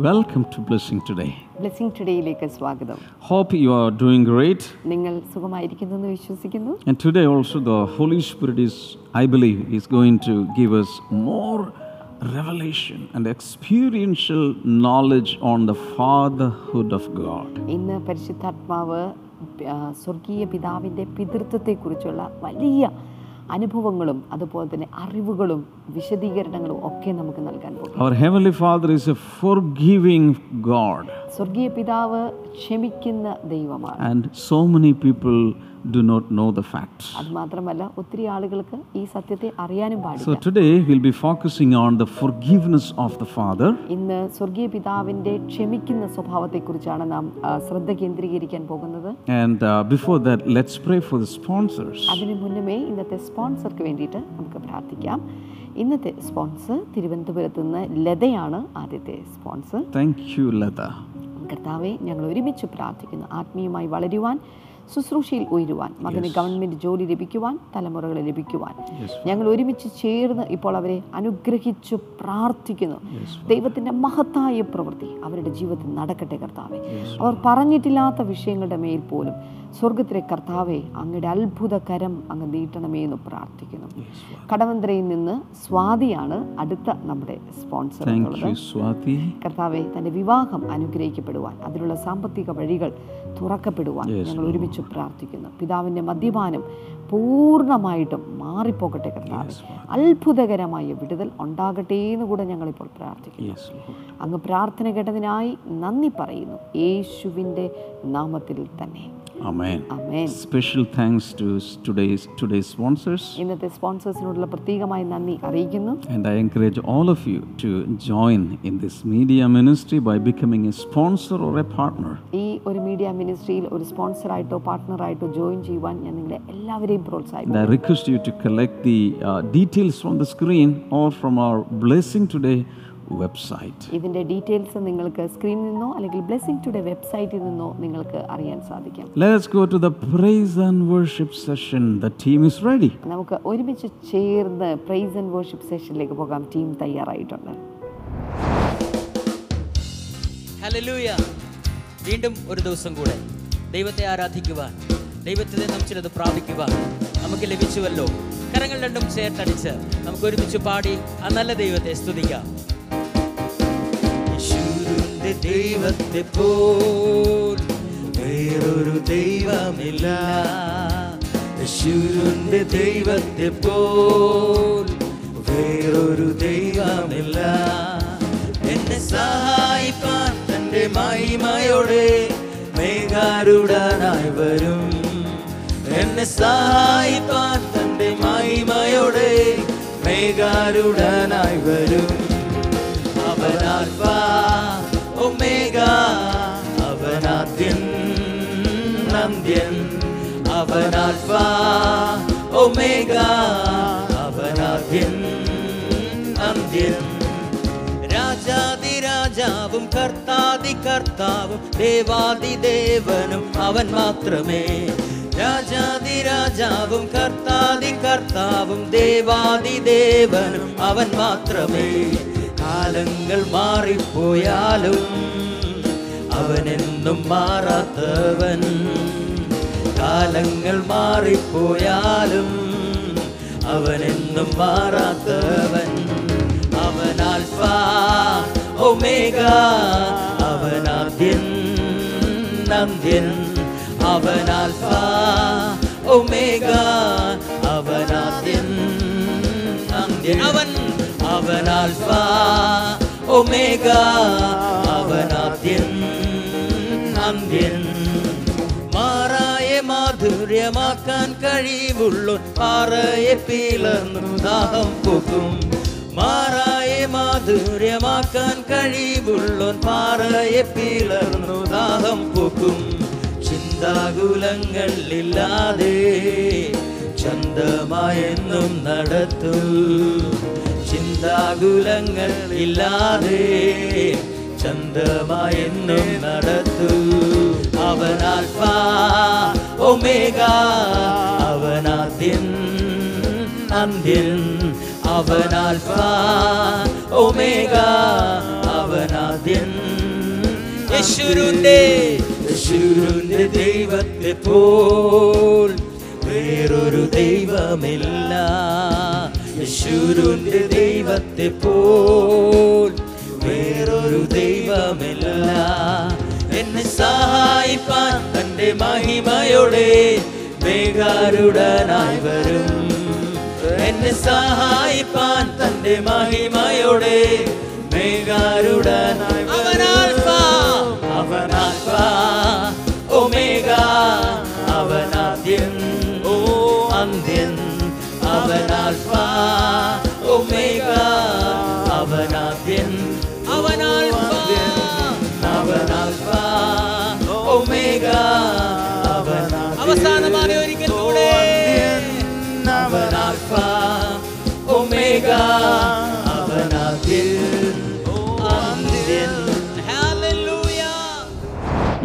Welcome to Blessing Today. Blessing ടുഡേയിലേക്ക് സ്വാഗതം Hope you are doing great. നിങ്ങൾ സുഖമായിരിക്കുന്നു എന്ന് വിശ്വസിക്കുന്നു And today also the Holy Spirit is, I believe, is going to give us more revelation and experiential knowledge on the fatherhood of God. ഇന്ന് പരിശുദ്ധാത്മാവ് സ്വർഗീയ പിതാവിന്റെ പിതൃത്വത്തെക്കുറിച്ചുള്ള വലിയ അനുഭവങ്ങളും അതുപോലെ തന്നെ അറിവുകളും വിശദീകരണങ്ങളും ഒക്കെ നമുക്ക് നൽകാൻ പോകും Our Heavenly Father is a forgiving God, സ്വർഗീയ പിതാവ് ക്ഷമിക്കുന്ന ദൈവമാണ്. And so many people do not know the facts. അതുമാത്രമല്ല ഒത്തിരി ആളുകൾക്ക് ഈ സത്യത്തെ അറിയാനും പാടില്ല So today we'll be focusing on the forgiveness of the Father. ഇന്ന് സ്വർഗീയ പിതാവിന്റെ ക്ഷമിക്കുന്ന സ്വഭാവത്തെക്കുറിച്ചാണ് നാം ശ്രദ്ധ കേന്ദ്രീകരിക്കാൻ പോകുന്നത് And uh, before that, let's pray for the sponsors. അതിനു മുന്നമേ ഇന്നത്തെ സ്പോൺസർക്ക് വേണ്ടിയിട്ട് നമുക്ക് പ്രാർത്ഥിക്കാം ഇന്നത്തെ സ്പോൺസർ തിരുവനന്തപുരത്ത് നിന്ന് ലതയാണ് ആദ്യത്തെ സ്പോൺസർ Thank you, ലത. കർത്താവെ ഞങ്ങൾ ഒരുമിച്ച് പ്രാർത്ഥിക്കുന്നു ആത്മീയമായി വളരുവാൻ ശുശ്രൂഷയിൽ ഉയരുവാൻ മകന് ഗവൺമെന്റ് ജോലി ലഭിക്കുവാൻ തലമുറകൾ ലഭിക്കുവാൻ. ഞങ്ങൾ ഒരുമിച്ച് ചേർന്ന് ഇപ്പോൾ അവരെ അനുഗ്രഹിച്ചു പ്രാർത്ഥിക്കുന്നു. ദൈവത്തിന്റെ മഹത്തായ പ്രവൃത്തി അവരുടെ ജീവിതത്തിൽ നടക്കട്ടെ കർത്താവെ. അവർ പറഞ്ഞിട്ടില്ലാത്ത വിഷയങ്ങളുടെ മേൽ പോലും സ്വർഗത്തിലെ കർത്താവെ അങ്ങയുടെ അത്ഭുതകരം അങ്ങ് നീട്ടണമേ എന്ന് പ്രാർത്ഥിക്കുന്നു. കടവന്ത്രയിൽ നിന്ന് സ്വാതിയാണ് അടുത്ത നമ്മുടെ സ്പോൺസർ Thank you, Swati. കർത്താവെ തന്റെ വിവാഹം അനുഗ്രഹിക്കപ്പെടുവാൻ അതിനുള്ള സാമ്പത്തിക വഴികൾ തുറക്കപ്പെടുവാൻ ഞങ്ങൾ ഒരുമിച്ച് പ്രാർത്ഥിക്കുന്നു. പിതാവിന്റെ മദ്യപാനം പൂർണമായിട്ടും മാറിപ്പോകട്ടെ കർത്താവ്. അത്ഭുതകരമായ വിടുതൽ ഉണ്ടാകട്ടെ എന്ന് കൂടെ ഞങ്ങളിപ്പോൾ പ്രാർത്ഥിക്കുന്നു. അങ്ങ് പ്രാർത്ഥന കേട്ടതിനായി നന്ദി പറയുന്നു. യേശുവിന്റെ നാമത്തിൽ തന്നെ. Amen. Amen Special thanks to s- today's today's sponsors. ഇന്നത്തെ സ്പോൺസേഴ്സിനോടുള്ള പ്രത്യേകമായി നന്ദി അറിയിക്കുന്നു And I encourage all of you to join in this media ministry by becoming a sponsor or a partner. ഈ ഒരു മീഡിയ മിനിസ്ട്രിയിൽ ഒരു സ്പോൺസറായിട്ടോ പാർട്ട്ണറായിട്ടോ ജോയിൻ ചെയ്യുവാൻ ഞാൻ നിങ്ങളെ എല്ലാവരെയും പ്രോത്സാഹിപ്പിക്കുന്നു And I request you to collect the uh, details from the screen or from our Blessing ഇതിന്റെ ഇതിന്റെ ഡീറ്റെയിൽസ് നിങ്ങൾക്ക് സ്ക്രീനിൽ നിന്നോ അല്ലെങ്കിൽ ബ്ലെസ്സിംഗ് ടുഡേ വെബ്സൈറ്റിൽ നിന്നോ നിങ്ങൾക്ക് അറിയാൻ സാധിക്കും. Let's go to the praise and worship session the team is ready നമുക്ക് ഒരുമിച്ച് ചേർന്ന് പ്രൈസ് ആൻഡ് വർഷിപ്പ് സെഷനിലേക്ക് പോകാം. ടീം തയ്യാറായിട്ടുണ്ട്. ഹല്ലേലൂയ വീണ്ടും ഒരു ദിവസം കൂടെ. ദൈവത്തെ ആരാധിക്കുവാൻ ദൈവത്തിൽ നാം ചിലത് പ്രാപിക്കുവാൻ നമുക്ക് ലഭിച്ചുവല്ലോ. കരങ്ങൾ രണ്ടും ചേർത്തടിച്ച് നമുക്ക് ഒരുമിച്ച് പാടി ആ നല്ല ദൈവത്തെ സ്തുതിക്കാം. യേശുവിന്റെ ദൈവത്തെ പോൽ വേറൊരു ദൈവമില്ല. യശുവിന്റെ ദൈവത്തെ പോൽ വേറൊരു ദൈവമില്ല. എന്നെ സഹായിപ്പാൻ തന്റെ മഹിമയോടെ മേഘാരുടനായി വരും. എന്നെ സഹായിപ്പാൻ തന്റെ മഹിമയോടെ മേഘാരുടനായി വരും. അവനാൽഫ ഒമേഗ അവനാദ്യൻ നന്ദ്യൻ അവനാൽഫ ഒമേഗ അവനാദ്യൻ രാജാതിരാജാവും കർത്താതി കർത്താവും ദേവാതി ദേവനും അവൻ മാത്രമേ. രാജാതിരാജാവും കർത്താതി കർത്താവും ദേവാതി ദേവനും അവൻ മാത്രമേ. കാലങ്ങൾ മാറിപ്പോയാലും അവനെന്നും മാറാത്തവൻ. കാലങ്ങൾ മാറിപ്പോയാലും അവനെന്നും മാറാത്തവൻ. അവൻ ആൽഫ ഒമേഗ ആദ്യൻ നന്ദ്യൻ അവൻ ആൽഫ ഒമേഗ ആദ്യൻ നന്ദ്യൻ അവൻ അവൻ ആൽഫ ഒമേഗ അവനാദ്യൻ നന്ദ്യൻ മാറായെ മാധുര്യമാക്കാൻ കഴിവുള്ളു പാറയെ പിളർന്നു ദാഹം പോകും മാറായെ മാധുര്യമാക്കാൻ കഴിവുള്ളു പാറയെ പിളർന്നു ദാഹം പോകും ചിന്താകുലങ്ങളില്ലാതെ ചന്തമായെന്നും നടത്തും. ചിന്താകുലങ്ങൾ ഇല്ലാതെ ചന്തമായെന്നും നടത്തു. അവൻ ആൽഫ ഒമേഗ അവനാദ്യൻ അന്ത്യൻ. അവൻ ആൽഫ ഒമേഗ അവൻ അവനാദ്യൻ യശുരുന്റെ യശുരുന്റെ ദൈവത്തെ പോൽ വേറൊരു ദൈവമില്ല. യശുരുന്റെ ദൈവത്തെ പോൽ വേറൊരു ദൈവമില്ല. എന്നെ സഹായിപ്പാൻ തന്റെ മഹിമയോടെ മേഘാരുടനായി വരും. എന്നെ സഹായിപ്പാൻ തന്റെ മഹിമയോടെ മേഘാരുടനായി ഒമേഗ. ഓ അന്ത്യൻ. അവൻ ഒമേഗ.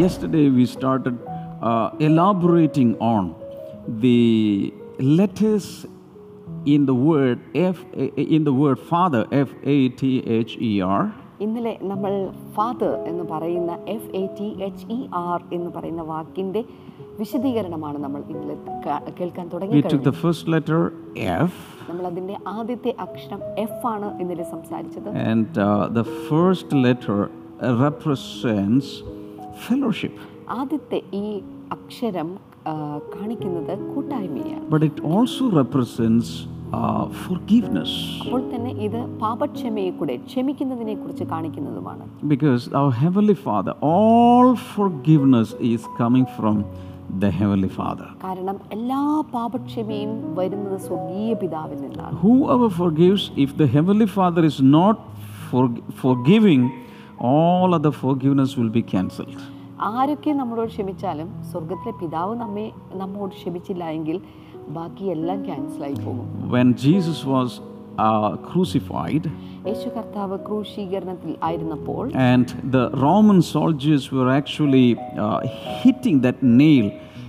Yesterday we started uh, elaborating on the letters in the word F in the word Father F A T H E R ഇന്നലെ നമ്മൾ ഫാദർ എന്ന് പറയുന്ന F A T H E R എന്ന് പറയുന്ന വാക്കിന്റെ വിശദീകരണമാണ് നമ്മൾ ഇന്നലെ കേൾക്കാൻ തുടങ്ങി We took the first letter F നമ്മൾ അതിന്റെ ആദ്യത്തെ അക്ഷരം F ആണ് ഇന്നലെ സംസാരിച്ചത് and uh, the first letter represents fellowship ആദ്യത്തെ ഈ അക്ഷരം കാണിക്കുന്നത് കൂട്ടായ്മയാണ് but it also represents uh, forgiveness അപ്പോൾ തന്നെ ഇത് പാപക്ഷമയെ കൂടെ ക്ഷമിക്കുന്നതിനെ കുറിച്ച് കാണിക്കുന്നതുമാണ് because our heavenly father all forgiveness is coming from the heavenly father കാരണം എല്ലാ പാപക്ഷമയും വരുന്നത് സ്വർഗീയ പിതാവിൽ നിന്നാണ് whoever forgives if the heavenly father is not for, forgiving all other forgiveness will be cancelled ആരൊക്കെ നമ്മളോട് ക്ഷമിച്ചാലും സ്വർഗത്തിലെ പിതാവ് നമ്മെ നമ്മോട് ക്ഷമിച്ചില്ല എങ്കിൽ ബാക്കിയെല്ലാം ക്യാൻസലായി പോകും when jesus was uh, crucified യേശു കർത്താവ് ക്രൂശീകരണത്തിൽ ആയിരുന്നപ്പോൾ and the roman soldiers were actually uh, hitting that nail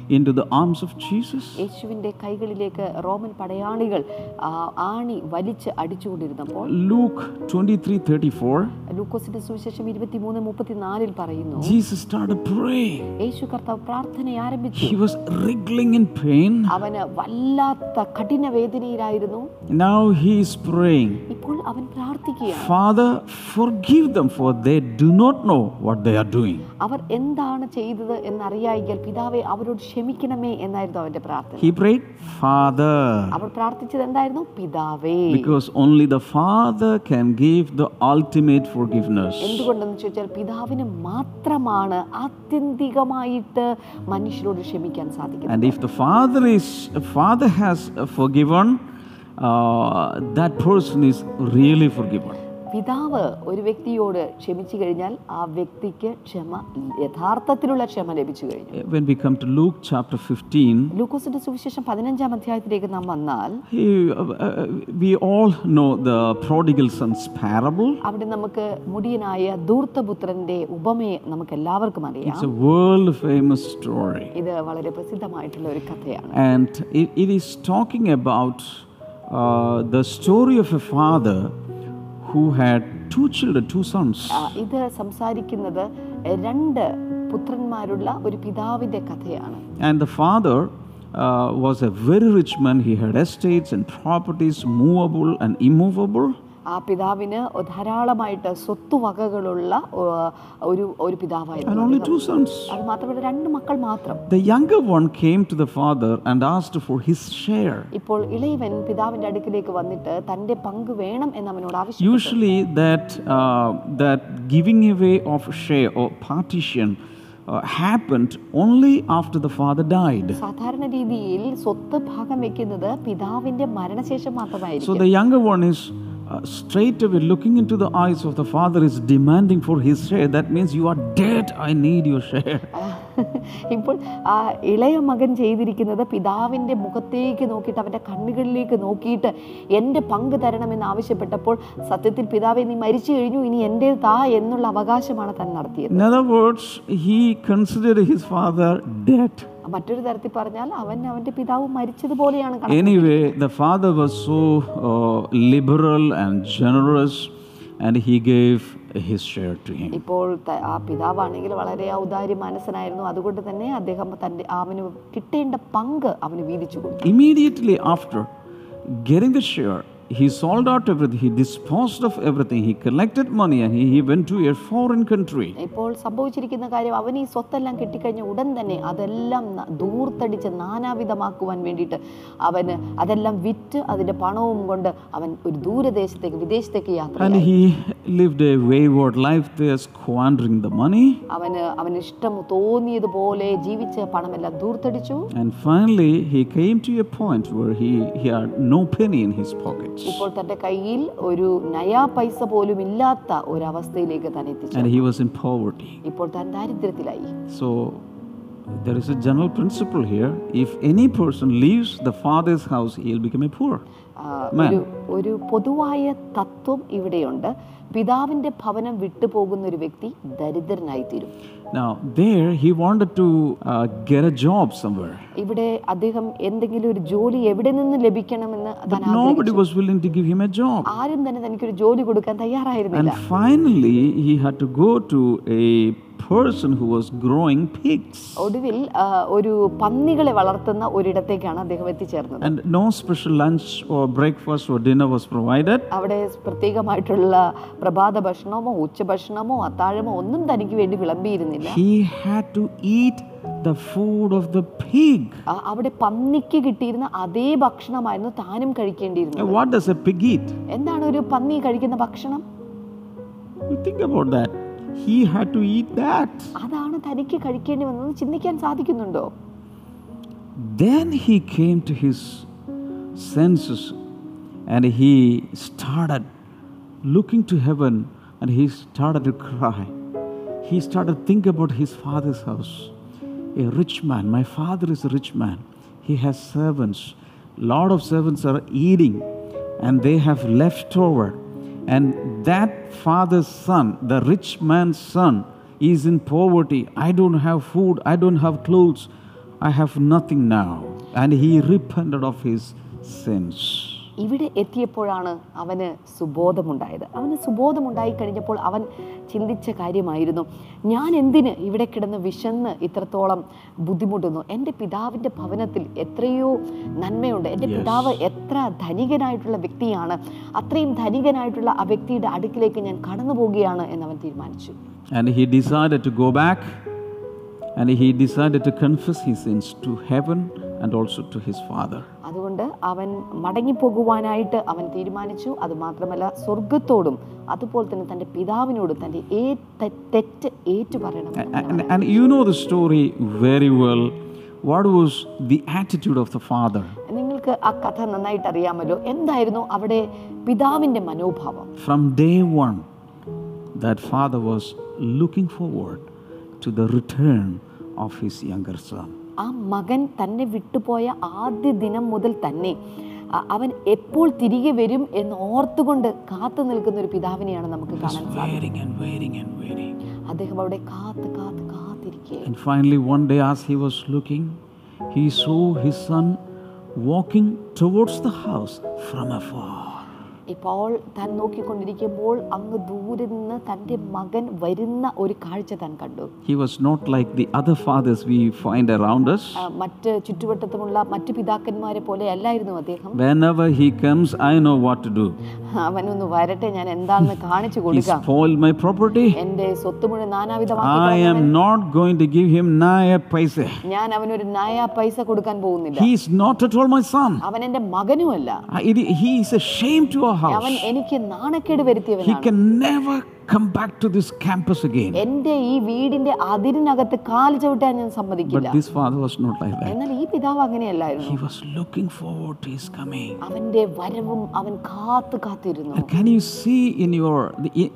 into the arms of jesus യേശുവിൻ്റെ കൈകളിലേക്ക് റോമൻ പടയാളികൾ ആ, ആണി വലിച്ച് അടിച്ചുകൊണ്ടിരുന്നപ്പോൾ luke 23 34 ലൂക്കോസിന്റെ സുവിശേഷം ഇരുപത്തിമൂന്ന് മുപ്പത്തിനാലിൽ പറയുന്നു jesus started praying യേശു കർത്താവ് പ്രാർത്ഥന ആരംഭിച്ചു he was wriggling in pain അവന് വല്ലാത്ത കഠിന വേദനയിലായിരുന്നു now he is praying ഇപ്പോൾ അവൻ പ്രാർത്ഥിക്കുകയാണ് father forgive them for they do not know what they are doing അവർ എന്താണ് ചെയ്തത് എന്നറിയായെങ്കിൽ പിതാവെ അവരോട് ക്ഷമിക്കണമേ എന്നായിരുന്നു അവന്റെ പ്രാർത്ഥന he prayed ഫാദർ അവർ പ്രാർത്ഥിച്ചത് എന്തായിരുന്നു പിതാവേ because only the father can give the ultimate forgiveness എന്തുകൊണ്ടെന്ന് ചോദിച്ചാൽ പിതാവിന് മാത്രമാണ് ആത്യന്തികമായിട്ട് മനുഷ്യരോട് ക്ഷമിക്കാൻ സാധിക്കുന്നത് and if the father is father has forgiven uh, that person is really forgiven പിതാവ് ഒരു വ്യക്തിയോട് ക്ഷമിച്ചു കഴിഞ്ഞാൽ ആ വ്യക്തിക്ക് ക്ഷമ യഥാർത്ഥത്തിലുള്ള ക്ഷമ ലഭിച്ചു കഴിഞ്ഞു. When we come to luke chapter 15 ലൂക്കോസിന്റെ സുവിശേഷം പതിനഞ്ചാം അധ്യായത്തിലേക്ക് നാം വന്നാൽ uh, uh, we all know the prodigal son's parable. അവിടെ നമുക്ക് മുടിയനായ ദൂർത്തപുത്രന്റെ ഉപമയെ നമുക്ക് എല്ലാവർക്കും അറിയാം. It's a world famous story. ഇത് വളരെ പ്രസിദ്ധമായിട്ടുള്ള ഒരു കഥയാണ്. And it, it is talking about uh, the story of a father who had two children two sons ആ, ഇത് സംസാരിക്കുന്നത് രണ്ട് പുത്രന്മാരുള്ള ഒരു പിതാവിന്റെ കഥയാണ് and the father uh, was a very rich man he had estates and properties movable and immovable ആ പിതാവിന് ധാരാളമായിട്ട് സ്വത്തുവകകളുള്ള ഒരു ഒരു പിതാവായിരുന്നു only two അത് മാത്രമല്ല രണ്ട് മക്കൾ മാത്രം the younger one came to the father and asked for his share ഇപ്പോൾ ഇളയവൻ പിതാവിന്റെ അടുക്കിലേക്ക് വന്നിട്ട് തന്റെ പങ്ക് വേണം എന്ന് അവനോട് ആവശ്യപ്പെട്ടു usually that uh, that giving away of share or partition uh, happened only after the father died സാധാരണ രീതിയിൽ സ്വത്ത് ഭാഗം വെക്കുന്നത് പിതാവിന്റെ മരണശേഷം മാത്രമായിരിക്കും. so the younger one is uh, straight away looking into the eyes of the father is demanding for his share that means you are dead i need your share ഇപ്പോൾ ആ ഇളയ മകൻ ചെയ്തിരിക്കുന്നത് പിതാവിന്റെ മുഖത്തേക്ക് നോക്കിയിട്ട് അവന്റെ കണ്ണുകളിലേക്ക് നോക്കിയിട്ട് എന്റെ പങ്ക് തരണമെന്ന് ആവശ്യപ്പെട്ടപ്പോൾ സത്യത്തിൽ പിതാവെ നീ മരിച്ചു കഴിഞ്ഞു ഇനി എന്റെ താ എന്നുള്ള അവകാശമാണ് താൻ നടത്തിയത് in other words he considered his father dead മറ്റൊരു തരത്തിൽ പറഞ്ഞാൽ അവൻ അവന്റെ പിതാവ് മരിച്ചതുപോലെയാണ് anyway the father was so liberal and generous and he gave his share to him. ഇപ്പോൾ ആ പിതാവാണെങ്കിൽ വളരെ ഔദാര്യ മനസ്സനായിരുന്നു. അതുകൊണ്ട് തന്നെ അദ്ദേഹം തന്റെ അവന് കിട്ടേണ്ട പങ്ക് അവന് വീതിച്ചു കൊടുത്തു. Immediately after getting the share, he sold out everything, he disposed of everything, he collected money, and he, he went to a foreign country. ഇപ്പോൾ സംഭവിച്ചിരിക്കുന്ന കാര്യം അവൻ ഈ സ്വത്തെല്ലാം കിട്ടിക്കഴിഞ്ഞ ഉടൻ തന്നെ അതെല്ലാം ദൂർത്തടിച്ച് നാനാവിധമാക്കുവാൻ വേണ്ടിയിട്ട് അവന് അതെല്ലാം വിറ്റ് അതിന്റെ പണവും കൊണ്ട് അവൻ ഒരു ദൂരദേശത്തേക്ക് വിദേശത്തേക്ക് യാത്ര And he lived a wayward life there, squandering the money. അവന് അവന് ഇഷ്ടം തോന്നിയതുപോലെ ജീവിച്ച് പണമെല്ലാം ദൂർത്തടിച്ചു And finally, he came to a point where he, he had no penny in his pockets. ഇപ്പോൾ തന്റെ കയ്യിൽ ഒരു നയാ പൈസ പോലും ഇല്ലാത്ത താൻ എത്തിച്ചു And he was in ഇപ്പോൾ താൻ ദാരിദ്ര്യത്തിലായി so there is a general principle here. If any person leaves the father's house, he'll become a poor. ഒരു ഒരു പൊതുവായ തത്വം ഇവിടെയുണ്ട്. പിതാവിന്റെ ഭവനം വിട്ടുപോകുന്ന ഒരു വ്യക്തി ദരിദ്രനായി തീരും Now, there he wanted to uh, get a job somewhere. ഇവിടെ അദ്ദേഹം എന്തെങ്കിലും ഒരു ജോലി എവിടെ നിന്ന് ലഭിക്കണമെന്ന് താൻ nobody was willing to give him a job. ആരും തന്നെ തനിക്കൊരു ജോലി കൊടുക്കാൻ തയ്യാറായിരുന്നില്ല. And finally, he had to go to a person who was growing pigs. ഒടുവിൽ ഒരു പന്നികളെ വളർത്തുന്ന ഒരിടത്തേക്കാണ് അദ്ദേഹം എത്തിച്ചേർന്നത് And no special lunch or breakfast or dinner was provided. അവിടെ പ്രത്യേകമായിട്ടുള്ള പ്രഭാത ഭക്ഷണമോ ഉച്ചഭക്ഷണമോ അത്താഴമോ ഒന്നും തനിക്ക് വേണ്ടി വിളമ്പിയിരുന്നില്ല He had to eat the food of the pig. അവിടെ പന്നിക്ക് കിട്ടിയിരുന്ന അതേ ഭക്ഷണമായിരുന്നു താനും കഴിക്കേണ്ടിയിരുന്നത് what does a pig eat? എന്താണ് ഒരു പന്നി കഴിക്കുന്ന ഭക്ഷണം You think about that. He had to eat that. അതാണ് തനിക്ക് കഴിക്കേണ്ടി വന്നത് ചിന്തിക്കാൻ സാധിക്കുന്നുണ്ടോ Then he came to his senses and he started looking to heaven and he started to cry. He started thinking about his father's house. A rich man, my father is a rich man. He has servants. Lot of servants are eating and they have leftover. and that father's son, the rich man's son, is in poverty. I don't have food, I don't have clothes, I have nothing now. And he repented of his sins. ഇവിടെ എത്തിയപ്പോഴാണ് അവന് സുബോധമുണ്ടായത്. അവന് സുബോധമുണ്ടായി കഴിഞ്ഞപ്പോൾ അവൻ ചിന്തിച്ച കാര്യമായിരുന്നു ഞാൻ എന്തിന് ഇവിടെ കിടന്ന് വിശന്ന് ഇത്രത്തോളം ബുദ്ധിമുട്ടുന്നു? എന്റെ പിതാവിന്റെ ഭവനത്തിൽ എത്രയോ നന്മയുണ്ട്. എന്റെ പിതാവ് എത്ര ധനികനായിട്ടുള്ള വ്യക്തിയാണ്. അത്രയും ധനികനായിട്ടുള്ള ആ വ്യക്തിയുടെ അടുക്കിലേക്ക് ഞാൻ കടന്നു പോവുകയാണ് എന്ന് അവൻ തീരുമാനിച്ചു. And he decided to go back and he decided to confess his sins to heaven. And also to his father. അതുകൊണ്ട് അവൻ മടങ്ങിപ്പോകുവാനായിട്ട് അവൻ തീരുമാനിച്ചു അതുമാത്രമല്ല സ്വർഗത്തോടും അതുപോലെ തന്നെ തന്റെ പിതാവിനോടും തന്റെ ഏ തെ- തെറ്റ് ഏറ്റു പറയണം And, and you know the story very well. What was the attitude of the father? നിങ്ങൾക്ക് ആ കഥ നന്നായിട്ട് അറിയാമല്ലോ എന്തായിരുന്നു അവിടെ പിതാവിന്റെ മനോഭാവം From day one, that father was looking forward to the return of his younger son. ആ മകൻ തന്നെ വിട്ടുപോയ ആദ്യ ദിനം മുതൽ തന്നെ അവൻ എപ്പോൾ തിരികെ വരും എന്ന് ഓർത്തുകൊണ്ട് കാത്തു നിൽക്കുന്ന ഒരു പിതാവിനെയാണ് നമുക്ക് കാണാൻ അദ്ദേഹം അവിടെ കാത്ത് കാത്ത് കാത്തിരിക്കുകയാണ് He saw his son walking towards the house from afar. ഇപ്പോൾ താൻ നോക്കിക്കൊണ്ടിരിക്കുമ്പോൾ അങ്ങ് ദൂരെ നിന്ന് തന്റെ മകൻ വരുന്ന ഒരു കാഴ്ച താൻ കണ്ടു he was not like the other fathers we find around us. മറ്റ് ചുറ്റുവട്ടത്തുമുള്ള മറ്റ് പിതാക്കന്മാരെ പോലെ അല്ലായിരുന്നു അദ്ദേഹം Whenever he comes, I know what to do. ഒന്ന് വരട്ടെ ഞാൻ എന്താണെന്ന് കാണിച്ചു കൊടുക്കാം സ്പോയിൽ my property. എന്റെ സ്വത്ത് മുഴുവൻ നാനാവിധമാക്കി I am not going to give him naya പൈസ ഞാൻ അവനൊരു നായ പൈസ കൊടുക്കാൻ പോകുന്നില്ല He is not at all my son. അവൻ എന്റെ മകനുമല്ല he is He is a shame to our അവൻ എനിക്ക് നാണക്കേട് He can never come back to this campus again. എന്റെ ഈ വീടിന്റെ അതിരിനകത്ത് കാൽ ചവിട്ടാൻ ഞാൻ സമ്മതിക്കില്ല But this father was not like that. എന്നാൽ ഈ പിതാവ് അങ്ങനെയല്ലായിരുന്നു He was looking forward to his coming. അവന്റെ വരവും അവൻ കാത്തു കാത്തിരുന്നു can you see in your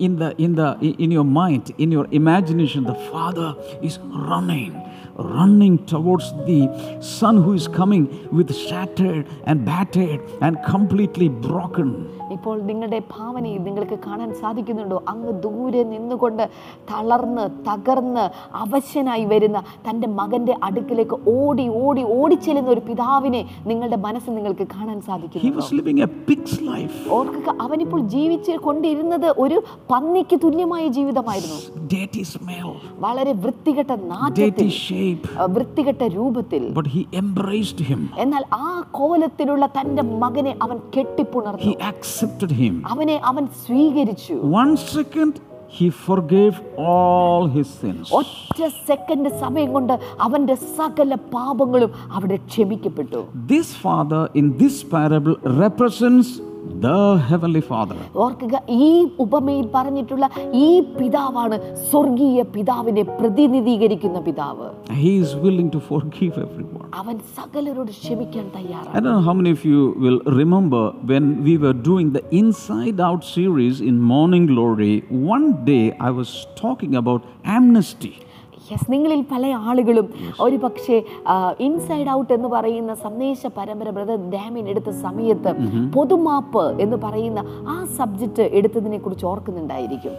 in the in the in your mind, in your imagination, the father is running, running towards the son who is coming with shattered and battered and completely broken. ഇപ്പോൾ നിങ്ങളുടെ ഭാവനയിൽ നിങ്ങൾക്ക് കാണാൻ സാധിക്കുന്നുണ്ടോ? അങ്ങ് ദൂരെ നിന്നുകൊണ്ട് തളർന്ന് തകർന്ന് അവശനായി വരുന്ന തന്റെ മകന്റെ അടുക്കിലേക്ക് ഓടി ഓടി ഓടിച്ചെല്ലുന്ന ഒരു പിതാവിനെ നിങ്ങളുടെ മനസ്സ് നിങ്ങൾക്ക് കാണാൻ സാധിക്കുന്നു ഓർക്കുക അവനിപ്പോൾ ജീവിച്ച് കൊണ്ടിരുന്നത് ഒരു പന്നിക്ക് തുല്യമായ ജീവിതമായിരുന്നു. വളരെ വൃത്തികെട്ട നാറ്റത്തിൽ. വൃത്തികെട്ട രൂപത്തിൽ but he embraced him. എന്നാൽ ആ കോലത്തിലുള്ള തന്റെ മകനെ അവൻ കെട്ടിപ്പുണർന്നു He accepted him. അവനെ അവൻ സ്വീകരിച്ചു One second, he forgave all his sins. ഒറ്റ സെക്കൻഡ് സമയം കൊണ്ട് അവന്റെ സകല പാപങ്ങളും അവിടെ ക്ഷമിക്കപ്പെട്ടു This father in this parable represents. ഓർക്കുക ഈ ഉപമയിൽ പറഞ്ഞിട്ടുള്ള ഈ പിതാവാണ് സ്വർഗീയ പിതാവിനെ പ്രതിനിധീകരിക്കുന്ന പിതാവ് He is willing to forgive everyone. അവൻ സകലരോട് ക്ഷമിക്കാൻ തയ്യാറാണ് I don't know how many of you will remember when we were doing the Inside Out series in Morning Glory. One day I was talking about amnesty. Yes നിങ്ങളിൽ പല ആളുകളും ഒരു പക്ഷേ inside out എന്ന് പറയുന്ന സന്ദേശ പരമ്പര ബ്രദർ ഡാമിൻ എടുത്ത സമയത്ത് പൊതുമാപ്പ് എന്ന് പറയുന്ന ആ സബ്ജക്റ്റ് എടുത്തതിനെ കുറിച്ച് ഓർക്കുന്നുണ്ടായിരിക്കും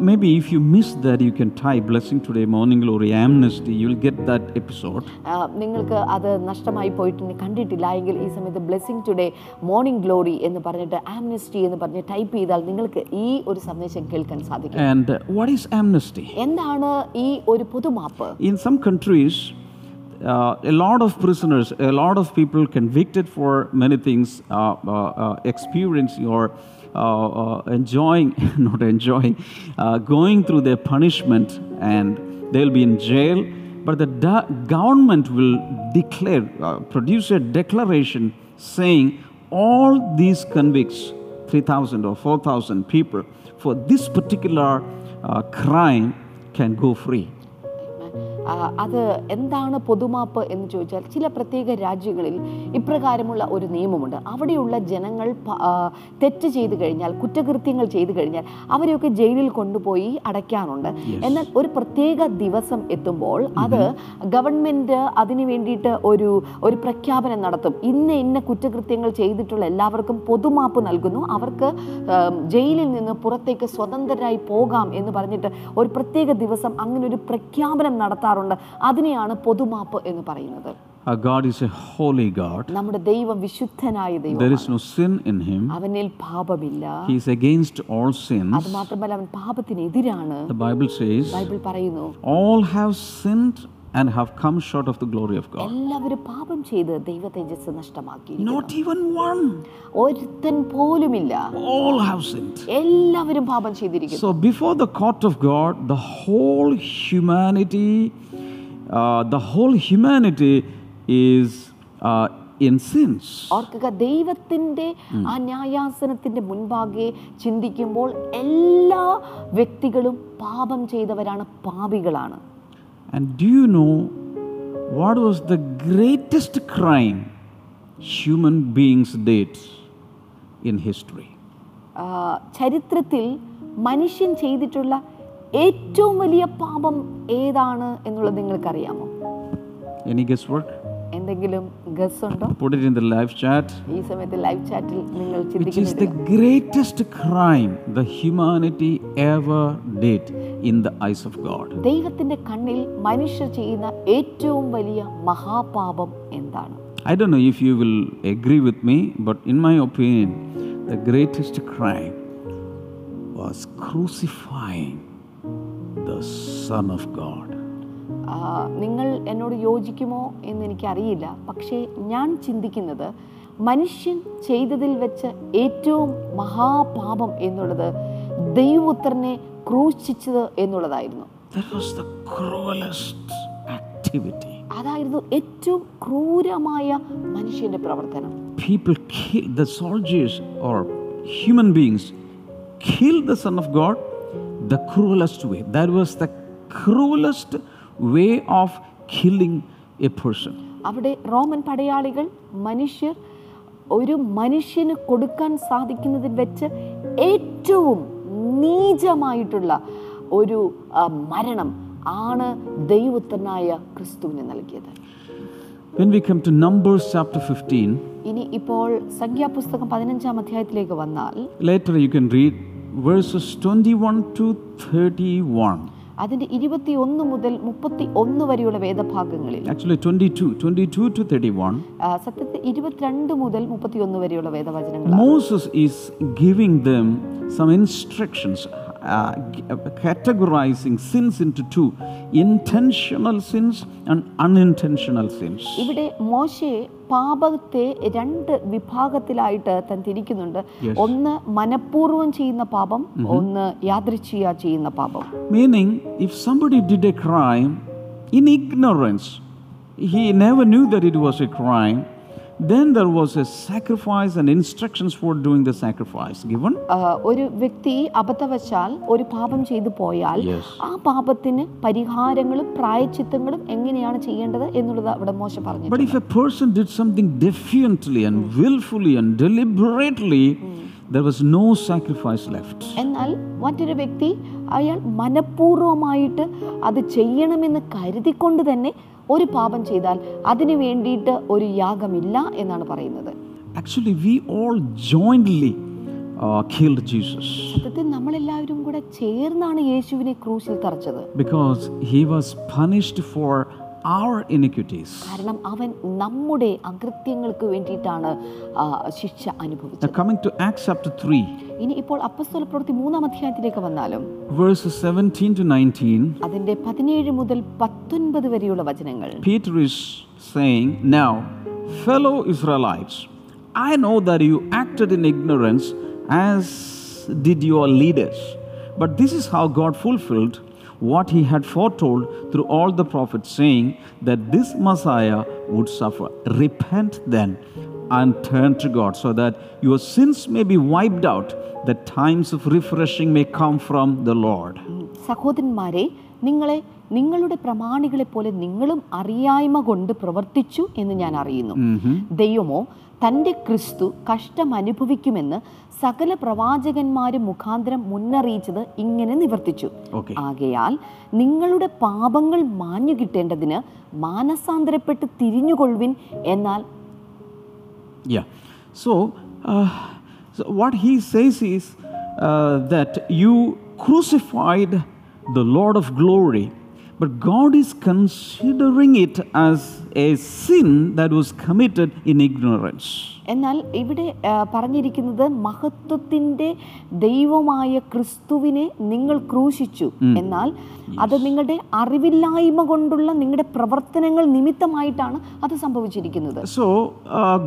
may maybe if you miss that, you can type Blessing Today Morning Glory Amnesty. You'll get that episode. Episode നിങ്ങൾക്ക് അത് നഷ്ടമായി പോയിട്ട് കണ്ടിട്ടില്ല എങ്കിൽ ഈ സമയത്ത് ബ്ലെസ്സിംഗ് ടുഡേ മോർണിംഗ് ഗ്ലോറി എന്ന് പറഞ്ഞിട്ട് ആംനസ്റ്റി എന്ന് പറഞ്ഞ് ടൈപ്പ് ചെയ്താൽ നിങ്ങൾക്ക് ഈ ഒരു സന്ദേശം കേൾക്കാൻ സാധിക്കും And what is amnesty? എന്താണ് ഈ ഒരു പൊതുമാപ്പ് In some countries, uh, a lot of prisoners, a lot of people convicted for many things, uh, uh, uh, experiencing or uh, uh, enjoying, not enjoying, uh, going through their punishment and they'll be in jail. But the da- government will declare, uh, produce a declaration saying all these convicts, 3,000 or 4,000 people, for this particular uh, crime can go free. അത് എന്താണ് പൊതുമാപ്പ് എന്ന് ചോദിച്ചാൽ ചില പ്രത്യേക രാജ്യങ്ങളിൽ ഇപ്രകാരമുള്ള ഒരു നിയമമുണ്ട്. അവിടെയുള്ള ജനങ്ങൾ തെറ്റ് ചെയ്തു കഴിഞ്ഞാൽ കുറ്റകൃത്യങ്ങൾ ചെയ്തു കഴിഞ്ഞാൽ അവരെയൊക്കെ ജയിലിൽ കൊണ്ടുപോയി അടയ്ക്കാറുണ്ട്. എന്നാൽ ഒരു പ്രത്യേക ദിവസം എത്തുമ്പോൾ അത് ഗവൺമെന്റ് അതിന് വേണ്ടിയിട്ട് ഒരു ഒരു പ്രഖ്യാപനം നടത്തും. ഇന്ന ഇന്ന കുറ്റകൃത്യങ്ങൾ ചെയ്തിട്ടുള്ള എല്ലാവർക്കും പൊതുമാപ്പ് നൽകുന്നു. അവർക്ക് ജയിലിൽ നിന്ന് പുറത്തേക്ക് സ്വതന്ത്രരായി പോകാം എന്ന് പറഞ്ഞിട്ട് ഒരു പ്രത്യേക ദിവസം അങ്ങനെ ഒരു പ്രഖ്യാപനം നടത്താറുണ്ട് അതിനെയാണ് പൊതുമാപ്പ് എന്ന് പറയുന്നത് Our God is a holy God. നമ്മുടെ ദൈവം വിശുദ്ധനായ ദൈവം There is no sin in him. അവനിൽ പാപമില്ല He is against all അത് sins. മാത്രമല്ല അവൻ പാപത്തിനെതിരാണ് The Bible says, ബൈബിൾ പറയുന്നു all have sinned and have come short of the glory of God. എല്ലാവരും പാപം ചെയ്ത് ദൈവ തേജസ് നഷ്ടമാക്കി Not even one. ഒരുത്തൻ പോലുമില്ല All have sinned. എല്ലാവരും പാപം ചെയ്തിരിക്കുന്നു So before the court of God, the whole humanity, uh, the whole humanity is uh, in sins. ഓർക്കുക ദൈവത്തിന്റെ ആ ന്യായാസനത്തിന്റെ മുൻപാകെ ചിന്തിക്കുമ്പോൾ എല്ലാ വ്യക്തികളും പാപം ചെയ്തവരാണ് പാപികളാണ് And do you know what was the greatest crime human beings did in history? ചരിത്രത്തിൽ മനുഷ്യൻ ചെയ്തിട്ടുള്ള ഏറ്റവും വലിയ പാപം ഏതാണ് എന്നുള്ളത് നിങ്ങൾക്കറിയാമോ Any guesswork? എന്തെങ്കിലും ഗസ് ഉണ്ടോ Put it in the live chat. ഈ സമയത്ത് ലൈവ് ചാറ്റിൽ നിങ്ങൾ Which is the ചിന്തിക്കുന്നില്ല greatest crime the humanity ever did in the eyes of God? ദൈവത്തിന്റെ കണ്ണിൽ മനുഷ്യർ ചെയ്യുന്ന ഏറ്റവും വലിയ മഹാപാപം എന്താണ് I don't know if you will agree with me, but in my opinion, the greatest crime was crucifying the Son of God. നിങ്ങൾ എന്നോട് യോജിക്കുമോ എന്ന് എനിക്കറിയില്ല. പക്ഷേ ഞാൻ ചിന്തിക്കുന്നത് മനുഷ്യൻ ചെയ്തതിൽ വെച്ച് ഏറ്റവും മഹാപാപം എന്നുള്ളത് ദൈവപുത്രനെ ക്രൂശിച്ചത് എന്നുള്ളതായിരുന്നു. അതായിരുന്നു ഏറ്റവും ക്രൂരമായ മനുഷ്യന്റെ പ്രവർത്തനം. People kill the soldiers or human beings kill the Son of God the cruelest way. That was the cruelest way of killing a person. അവിടെ റോമൻ പടയാളികൾ മനുഷ്യർ ഒരു മനുഷ്യന് കൊടുക്കാൻ സാധിക്കുന്നതിൽ വെച്ച് ഏറ്റവും നീചമായിട്ടുള്ള ഒരു മരണം ആണ് ദൈവത്തനായ ക്രിസ്തുവിന് നൽകിയത് When we come to Numbers chapter 15, ഇനി ഇപ്പോൾ സംഖ്യാപുസ്തകം പതിനഞ്ചാം അധ്യായത്തിലേക്ക് വന്നാൽ later you can read verses 21 to 31. അതിന്റെ ഇരുപത്തി ഒന്ന് മുതൽ മുപ്പത്തി ഒന്ന് വരെയുള്ള വേദഭാഗങ്ങളിൽ Actually, 22, 22 ടു 31. ആ, സത്യത്തിൽ ഇരുപത്തിരണ്ട് മുതൽ മുപ്പത്തി ഒന്ന് വരെയുള്ള വേദവചനങ്ങൾ Moses is giving them some instructions, uh, g- uh, categorizing sins into two intentional sins and unintentional sins. ഇവിടെ മോശെ പാപത്തെ രണ്ട് വിഭാഗത്തിലായിട്ട് തൻ തിരിക്കുന്നുണ്ട്. ഒന്ന് മനഃപൂർവം ചെയ്യുന്ന പാപം ഒന്ന് യാദൃച്ഛിയ ചെയ്യുന്ന പാപം. Meaning if somebody did a crime in ignorance he never knew that it was a crime then there was a sacrifice and instructions for doing the sacrifice given. ഒരു വ്യക്തി അബദ്ധവശാൽ ഒരു പാപം ചെയ്തു പോയാൽ. ആ പാപത്തിന് പരിഹാരങ്ങളും പ്രായച്ചിത്തങ്ങളും എങ്ങനെയാണ് ചെയ്യേണ്ടത് എന്നുള്ളത് അവിടെ മോശ പറഞ്ഞു But if a person did something defiantly and willfully and deliberately, there was no sacrifice left. എന്നാൽ മറ്റൊരു വ്യക്തി അയാൾ മനഃപൂർവമായിട്ട് അത് ചെയ്യണമെന്ന് കരുതിക്കൊണ്ട് തന്നെ ഒരു പാപം ചെയ്താൽ അതിനു വേണ്ടിയിട്ട് ഒരു യാഗമില്ല എന്നാണ് പറയുന്നത്. Actually we all jointly uh, killed Jesus. സത്യത്തിൽ നമ്മളെല്ലാവരും കൂടെ ചേർന്നാണ് യേശുവിനെ ക്രൂശിൽ തറച്ചത്. Because he was punished for our iniquities. കാരണം അവൻ നമ്മുടെ അകൃത്യങ്ങൾക്ക് വേണ്ടിയിട്ടാണ് ആ, ശിക്ഷ Now, അനുഭവിച്ചത് coming to Acts chapter 3, ഇനി ഇപ്പോൾ അപ്പസ്തോല പ്രവൃത്തി മൂന്നാം അധ്യായത്തിലേക്ക് വന്നാലും verses 17 to 19, അതിന്റെ പതിനേഴ് മുതൽ പത്തൊൻപത് വരെയുള്ള വചനങ്ങൾ Peter is saying, Now, fellow Israelites, I know that you acted in ignorance as did your leaders. But this is how God fulfilled what he had foretold through all the prophets, saying that this Messiah would suffer. Repent then and turn to God, so that your sins may be wiped out, that times of refreshing may come from the Lord. സഹോദരന്മാരെ നിങ്ങളെ നിങ്ങളുടെ പ്രമാണികളെ പോലെ നിങ്ങളും അറിയായ്മ കൊണ്ട് പ്രവർത്തിച്ചു എന്ന് ഞാൻ അറിയുന്നു ദൈവമോ തന്റെ ക്രിസ്തു കഷ്ടം അനുഭവിക്കുമെന്ന് സകല പ്രവാചകന്മാരും മുഖാന്തരം മുന്നറിയിച്ചത് ഇങ്ങനെ നിവർത്തിച്ചു. ആകയാൽ നിങ്ങളുടെ പാപങ്ങൾ മാഞ്ഞു കിട്ടേണ്ടതിന് മാനസാന്തരപ്പെട്ട് തിരിഞ്ഞുകൊള്ളുവിൻ എന്നാൽ so what he says is that you crucified the Lord of glory but God is considering it as a sin that was committed in ignorance എന്നാൽ ഇവിടെ പറഞ്ഞിരിക്കുന്നത് മഹത്വത്തിന്റെ ദൈവമായ ക്രിസ്തുവിനെ നിങ്ങൾ ക്രൂശിച്ചു. എന്നാൽ അത് നിങ്ങളുടെ അറിവില്ലായ്മ കൊണ്ടുള്ള നിങ്ങളുടെ പ്രവർത്തനങ്ങൾ നിമിത്തമായിട്ടാണ് അത് സംഭവിച്ചിരിക്കുന്നത്. So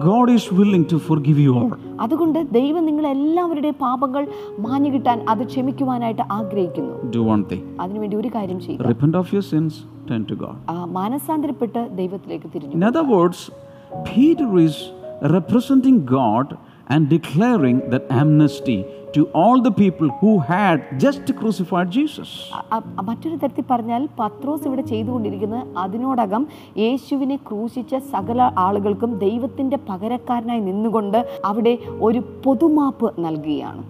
God is willing willing to forgive you all. അതുകൊണ്ട് ദൈവം നിങ്ങൾ എല്ലാവരുടെയും പാപങ്ങൾ മാഞ്ഞു കിട്ടാൻ അത് ക്ഷമിക്കുവാനായിട്ട് ആഗ്രഹിക്കുന്നു. ഡു വൺ തിങ് അതിനുവേണ്ടി ഒരു കാര്യം ചെയ്യുക repent of your sins turn to God മാനസാന്തരപ്പെട്ട് ദൈവത്തിലേക്ക് തിരിഞ്ഞു. In other words Peter is representing God and declaring that amnesty to all the people who had just crucified Jesus. മറ്റൊരു തരത്തിൽ പറഞ്ഞാൽ പത്രോസ് ഇവിടെ ചെയ്തുകൊണ്ടിരിക്കുന്നത് അതിനോടകം യേശുവിനെ ക്രൂശിച്ച സകല ആളുകൾക്കും ദൈവത്തിന്റെ പകരക്കാരനായി നിന്നുകൊണ്ട് അവിടെ ഒരു പൊതുമാപ്പ് നൽകുകയാണ്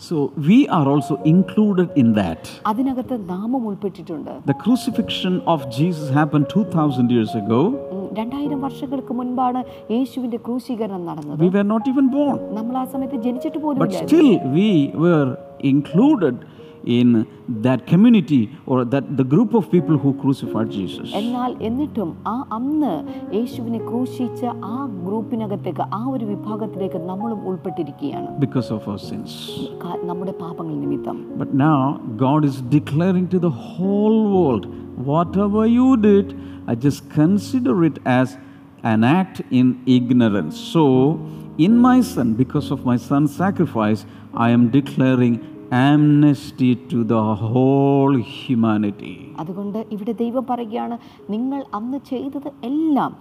So we are also included in that. അതിനകത്ത് നാമം ഉൾപ്പെട്ടിട്ടുണ്ട് The crucifixion of Jesus happened 2000 years ago. ഉം, രണ്ടായിരം വർഷങ്ങൾക്ക് മുൻപാണ് യേശുവിന്റെ ക്രൂശീകരണം നടന്നത് We were not even born. നമ്മൾ ആ സമയത്ത് ജനിച്ചിട്ട് പോലും But ഇല്ലായിരുന്നു. still, we were included in that community or that the group of people who crucified Jesus. എന്നാൽ എന്നിട്ടും ആ അന്ന് യേശുവിനെ ക്രൂശിച്ച ആ ഗ്രൂപ്പിനകത്തേക്ക് ആ ഒരു വിഭാഗത്തിലേക്ക് നമ്മളും ഉൾപ്പെട്ടിരിക്കുകയാണ് Because of our sins. കാ- നമ്മുടെ പാപങ്ങൾ നിമിത്തം But now God is declaring to the whole world whatever you did, I just consider it as an act in ignorance. So, in my son, because of my son's sacrifice, I am declaring amnesty to the whole humanity. അതുകൊണ്ട് ഇവിടെ ദൈവം പറയുകയാണ് നിങ്ങൾ അന്ന് ചെയ്തത് എല്ലാം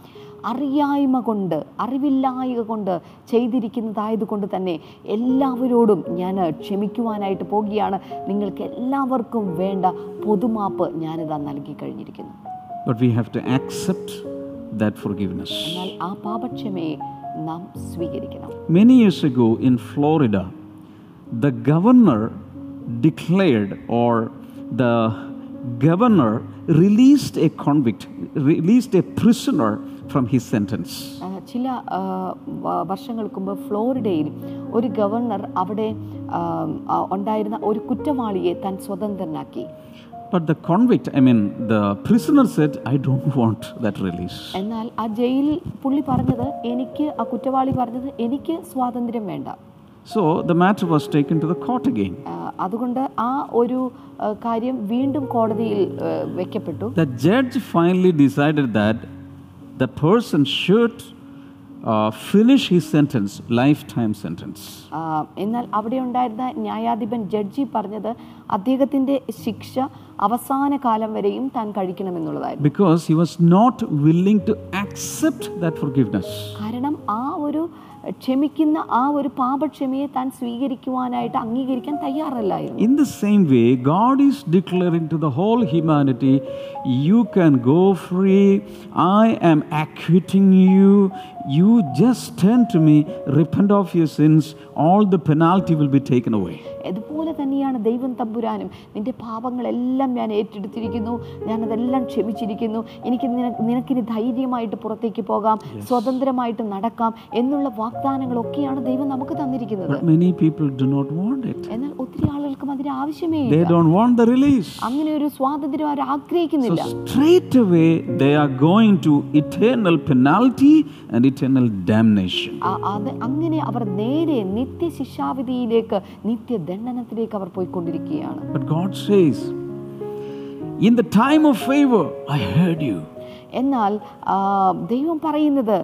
അറിയായ്മ കൊണ്ട് അറിവില്ലായ്മ കൊണ്ട് ചെയ്തിരിക്കുന്നതായതുകൊണ്ട് തന്നെ എല്ലാവരോടും ഞാൻ ക്ഷമിക്കുവാനായിട്ട് പോകുകയാണ് നിങ്ങൾക്ക് എല്ലാവർക്കും വേണ്ട പൊതുമാപ്പ് ഞാനിതാ നൽകി കഴിഞ്ഞിരിക്കുന്നു But we have to accept that forgiveness. എന്നാൽ ആ പാപക്ഷമയെ നാം സ്വീകരിക്കണം Many years ago in Florida, the governor declared, or the governor released a convict, released a prisoner from his sentence. ആ, ചില വർഷങ്ങൾക്ക് മുമ്പ് ഫ്ലോറിഡയിൽ ഒരു ഗവർണർ അവിടെ ഉണ്ടായിരുന്ന ഒരു കുറ്റവാളിയെ താൻ സ്വതന്ത്രനാക്കി But the convict, I mean, the prisoner said, I don't want that release. എന്നാൽ ആ ജയിൽ പുള്ളി പറഞ്ഞത് എനിക്ക് ആ കുറ്റവാളി പറഞ്ഞത് എനിക്ക് സ്വാതന്ത്ര്യം വേണ്ട So the matter was taken to the court again. ആ, അതുകൊണ്ട് ആ ഒരു കാര്യം വീണ്ടും കോടതിയിൽ വെക്കപ്പെട്ടു judge finally decided that the person should uh, finish his sentence, lifetime sentence. ആ, എന്നാൽ അവിടെ ഉണ്ടായിരുന്ന ന്യായാധിപൻ ജഡ്ജി പറഞ്ഞത് അദ്ദേഹത്തിന്റെ ശിക്ഷ അവസാന കാലം വരെയും താൻ കഴിക്കണമെന്നുള്ളതായിരുന്നു Because he was not willing to accept that forgiveness. കാരണം ആ ഒരു ക്ഷമിക്കുന്ന ആ ഒരു പാപക്ഷമയെ താൻ സ്വീകരിക്കുവാനായിട്ട് അംഗീകരിക്കാൻ തയ്യാറല്ലായിരുന്നു In the same way, God is declaring to the whole humanity, you can go free. I am acquitting you. You just turn to me, repent of your sins, all the penalty will be taken away. അതുപോലെ തന്നെയാണ് ദൈവം തമ്പുരാനും. നിന്റെ പാപങ്ങളെല്ലാം ഞാൻ ഏറ്റെടുത്തിരിക്കുന്നു. ഞാൻ അതെല്ലാം ക്ഷമിച്ചിരിക്കുന്നു. എനിക്ക് നിനക്ക് നിനക്കിനി ധൈര്യമായിട്ട് പുറത്തേക്ക് പോകാം സ്വതന്ത്രമായിട്ട് നടക്കാം എന്നുള്ള വാഗ്ദാനങ്ങളൊക്കെയാണ് ദൈവം നമുക്ക് തന്നിരിക്കുന്നത്. Many people do not want it. എന്നാൽ ഒത്തിരി ആളുകൾക്കും അതിന് ആവശ്യമേ They ഇല്ല don't want the release. അങ്ങനെ ഒരു സ്വാതന്ത്ര്യം അവർ So ആഗ്രഹിക്കുന്നില്ല straight away they are going to eternal penalty and eternal damnation. ആ- അത് അങ്ങനെ അവർ നേരെ നിത്യശിക്ഷാവിധിയിലേക്ക് നിത്യദണ്ഡനത്തിലേക്ക് അവർ പോയിക്കൊണ്ടിരിക്കുകയാണ് But God says, in the time of favor, I heard you. എന്നാൽ ദൈവം പറയുന്നത്